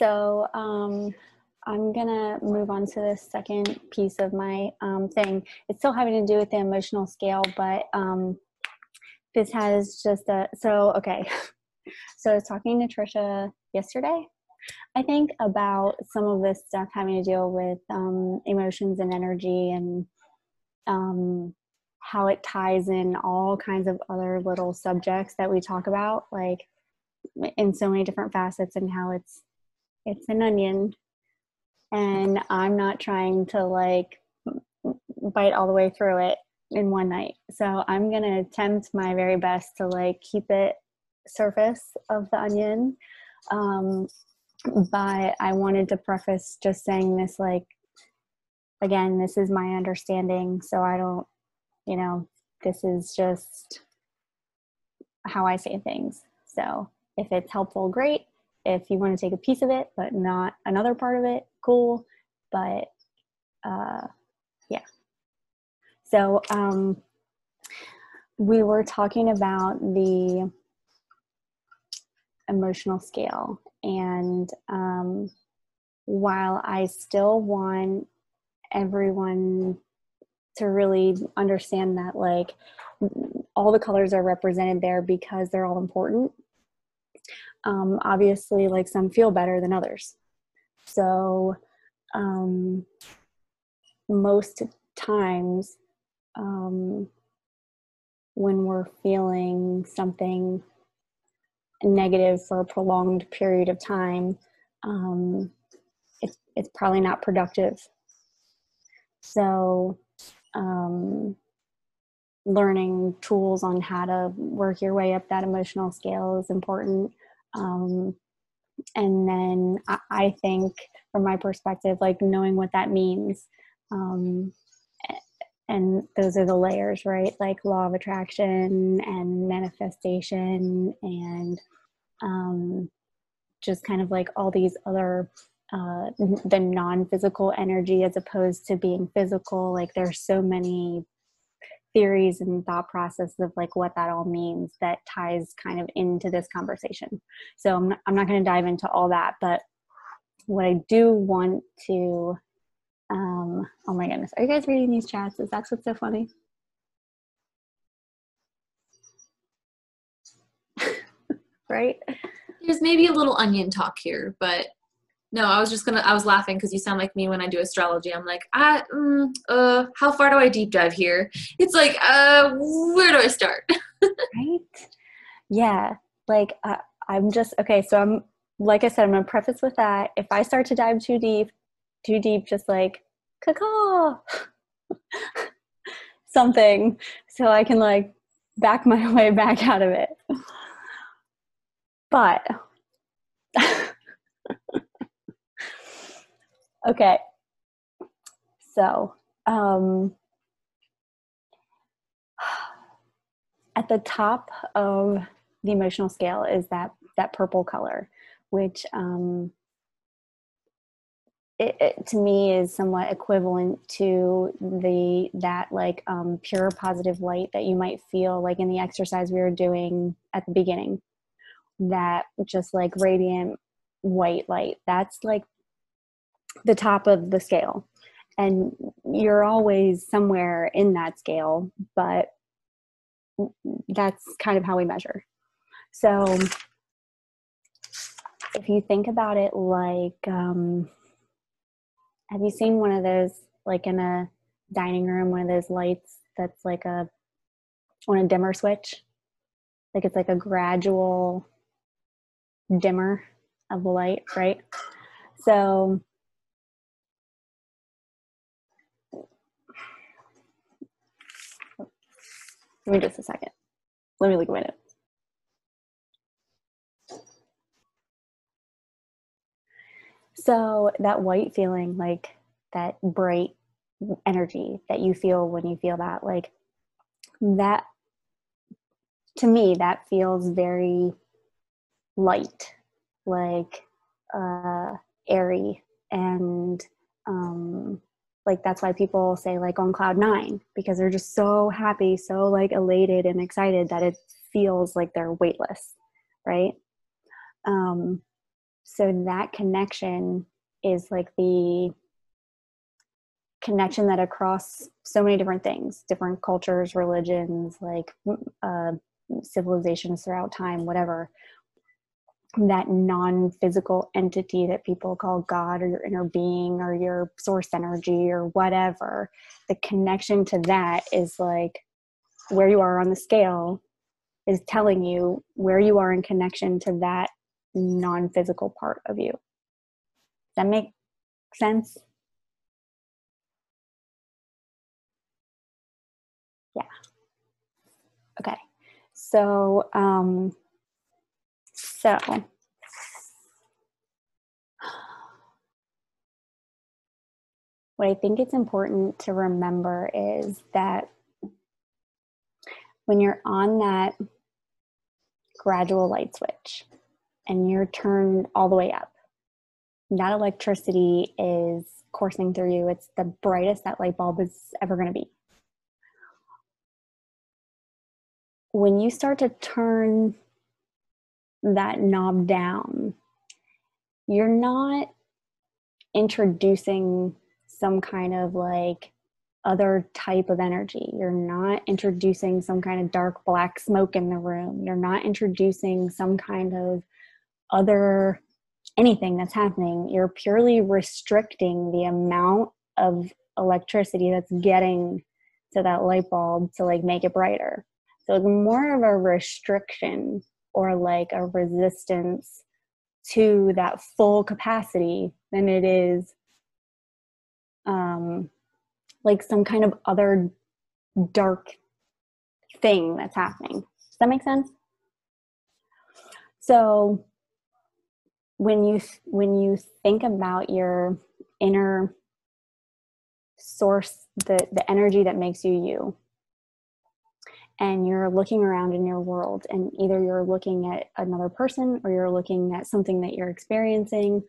So um, I'm gonna move on to the second piece of my um, thing. It's still having to do with the emotional scale, but um, this has just a so okay. So I was talking to Trisha yesterday, I think, about some of this stuff having to deal with um, emotions and energy and um, how it ties in all kinds of other little subjects that we talk about, like in so many different facets, and how it's it's an onion and I'm not trying to like bite all the way through it in one night. So I'm going to attempt my very best to like keep it surface of the onion. Um, but I wanted to preface just saying this like, again, this is my understanding. So I don't, you know, this is just how I say things. So if it's helpful, great. If you want to take a piece of it, but not another part of it, cool. But uh, yeah. So um, we were talking about the emotional scale. And um, while I still want everyone to really understand that, like, all the colors are represented there because they're all important um, obviously like some feel better than others. So um, most times um, when we're feeling something negative for a prolonged period of time um, it's, it's probably not productive. So um, learning tools on how to work your way up that emotional scale is important um, and then I, I, think, from my perspective, like knowing what that means. Um, and those are the layers, right? Like law of attraction and manifestation, and um, just kind of like all these other uh, the non-physical energy as opposed to being physical like there's so many theories and thought process of like what that all means that ties kind of into this conversation. So I'm not, I'm not going to dive into all that, but what I do want to, um, oh my goodness, are you guys reading these chats? Is that what's so funny? right? There's maybe a little onion talk here, but no, I was just gonna. I was laughing because you sound like me when I do astrology. I'm like, I, mm, uh, how far do I deep dive here? It's like, uh, where do I start? right? Yeah. Like, uh, I'm just okay. So I'm, like I said, I'm gonna preface with that. If I start to dive too deep, too deep, just like, caw something, so I can like back my way back out of it. But. Okay. So, um, at the top of the emotional scale is that that purple color, which um, it, it, to me is somewhat equivalent to the that like um, pure positive light that you might feel like in the exercise we were doing at the beginning. That just like radiant white light. That's like the top of the scale. And you're always somewhere in that scale but that's kind of how we measure. So if you think about it like um, have you seen one of those like in a dining room one of those lights that's like a on a dimmer switch? Like it's like a gradual dimmer of light right? So Give me just a second. Let me look at my notes. So that white feeling, like that bright energy that you feel when you feel that, like that, to me, that feels very light, like uh, airy and um, like that's why people say like on cloud nine because they're just so happy so like elated and excited that it feels like they're weightless right? Um so that connection is like the connection that across so many different things different cultures religions like uh, civilizations throughout time whatever that non-physical entity that people call god or your inner being or your source energy or whatever the connection to that is like where you are on the scale is telling you where you are in connection to that non-physical part of you. Does that make sense? Yeah. Okay. So um so, what I think it's important to remember is that when you're on that gradual light switch and you're turned all the way up, that electricity is coursing through you. It's the brightest that light bulb is ever going to be. When you start to turn that knob down, you're not introducing some kind of like other type of energy. You're not introducing some kind of dark black smoke in the room. You're not introducing some kind of other anything that's happening. You're purely restricting the amount of electricity that's getting to that light bulb to like make it brighter. So it's more of a restriction or like a resistance to that full capacity than it is um, like some kind of other dark thing that's happening. Does that make sense? So when you when you think about your inner source, the the energy that makes you you, and you're looking around in your world and either you're looking at another person or you're looking at something that you're experiencing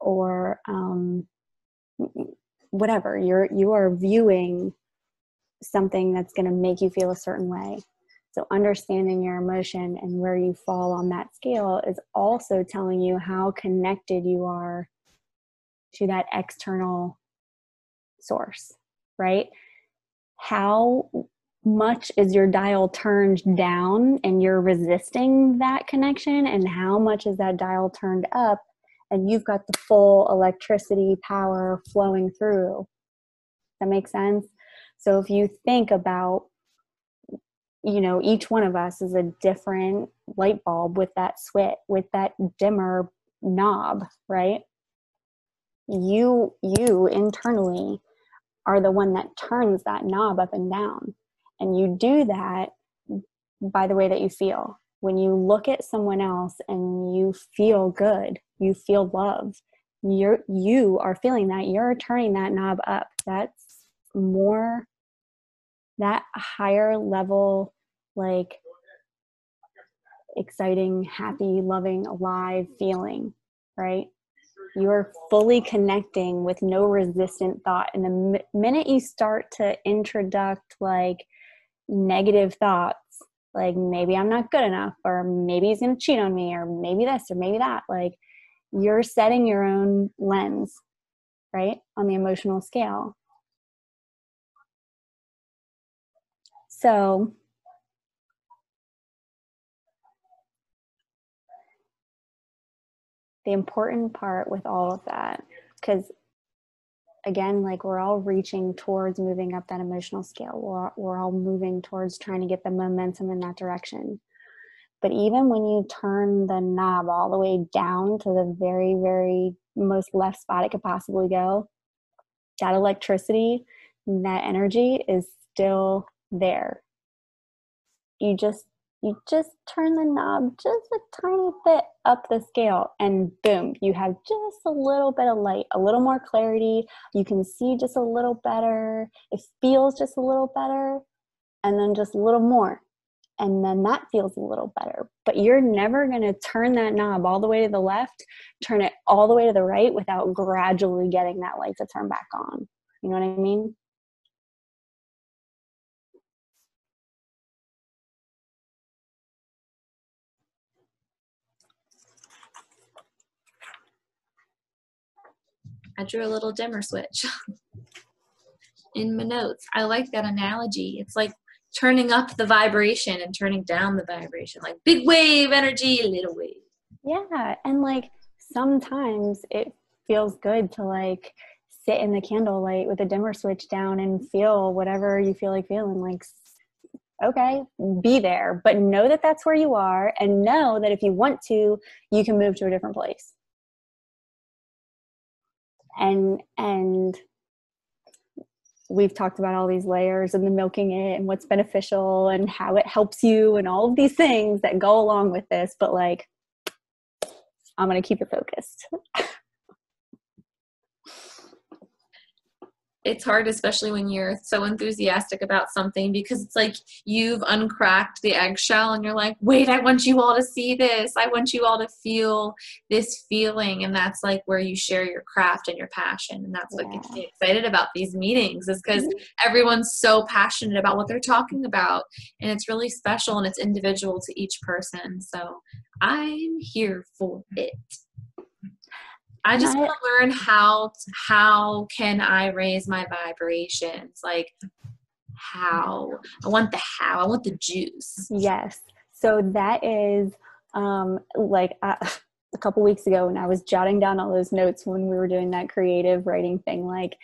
or um, whatever. You're you are viewing something that's going to make you feel a certain way. So understanding your emotion and where you fall on that scale is also telling you how connected you are to that external source right? How much is your dial turned down and you're resisting that connection and how much is that dial turned up and you've got the full electricity power flowing through. That makes sense? So if you think about you know each one of us is a different light bulb with that switch with that dimmer knob right? You you internally are the one that turns that knob up and down and you do that by the way that you feel. When you look at someone else and you feel good, you feel love, you're you are feeling that, you're turning that knob up. That's more that higher level like exciting, happy, loving, alive feeling, right? You are fully connecting with no resistant thought. And the minute you start to introduce like negative thoughts like maybe i'm not good enough or maybe he's going to cheat on me or maybe this or maybe that like you're setting your own lens right on the emotional scale. So the important part with all of that because again like we're all reaching towards moving up that emotional scale. We're, we're all moving towards trying to get the momentum in that direction. But even when you turn the knob all the way down to the very very most left spot it could possibly go that electricity that energy is still there. You just you just turn the knob just a tiny bit up the scale and boom you have just a little bit of light a little more clarity. You can see just a little better. It feels just a little better and then just a little more and then that feels a little better. But you're never going to turn that knob all the way to the left turn it all the way to the right without gradually getting that light to turn back on. You know what i mean I drew a little dimmer switch in my notes. I like that analogy. It's like turning up the vibration and turning down the vibration, like big wave energy, little wave. Yeah, and like sometimes it feels good to like sit in the candlelight with a dimmer switch down and feel whatever you feel like feeling like okay be there but know that that's where you are and know that if you want to you can move to a different place and and we've talked about all these layers and the milking it and what's beneficial and how it helps you and all of these things that go along with this but like i'm going to keep it focused it's hard especially when you're so enthusiastic about something because it's like you've uncracked the eggshell and you're like wait i want you all to see this. I want you all to feel this feeling. And that's like where you share your craft and your passion. And that's what gets me excited about these meetings is because mm-hmm. everyone's so passionate about what they're talking about and it's really special and it's individual to each person. So i'm here for it I just want to learn how how can I raise my vibrations? Like how I want the how I want the juice. Yes. So that is um like uh, a couple weeks ago when I was jotting down all those notes when we were doing that creative writing thing like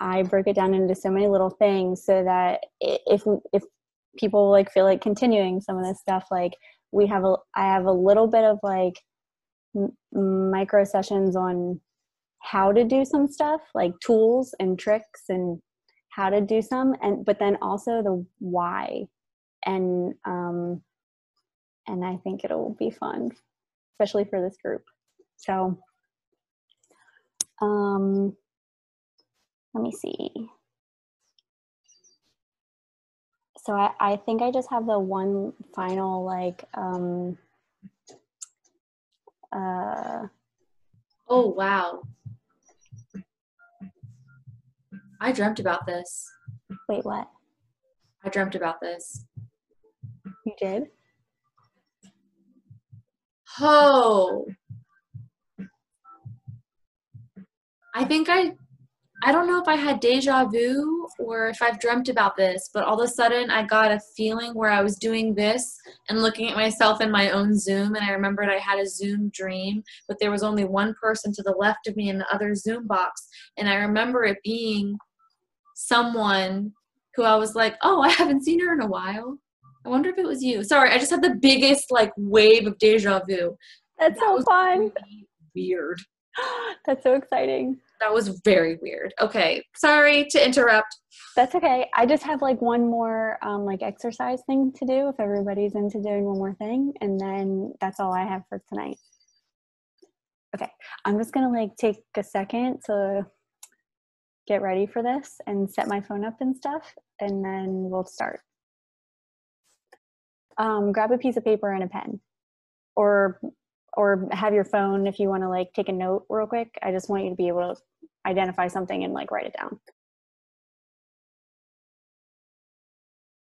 I broke it down into so many little things so that if if people like feel like continuing some of this stuff like we have a I have a little bit of like micro sessions on how to do some stuff like tools and tricks and how to do some and but then also the why. And um and i think it'll be fun especially for this group. So um let me see. So I, I think i just have the one final like um uh, oh, wow. I dreamt about this. Wait, what? I dreamt about this. You did? Oh. I think I I don't know if I had deja vu or if I've dreamt about this, but all of a sudden I got a feeling where I was doing this and looking at myself in my own Zoom. And I remembered I had a Zoom dream, but there was only one person to the left of me in the other Zoom box. And I remember it being someone who I was like, oh, I haven't seen her in a while. I wonder if it was you. Sorry, I just had the biggest like wave of deja vu. That's that so fun. Really weird. That's so exciting. That was very weird. Okay, sorry to interrupt. That's okay. I just have like one more um, like exercise thing to do if everybody's into doing one more thing, and then that's all I have for tonight. Okay, I'm just gonna like take a second to get ready for this and set my phone up and stuff, and then we'll start. Um, grab a piece of paper and a pen, or or have your phone if you want to like take a note real quick. I just want you to be able to identify something and like write it down.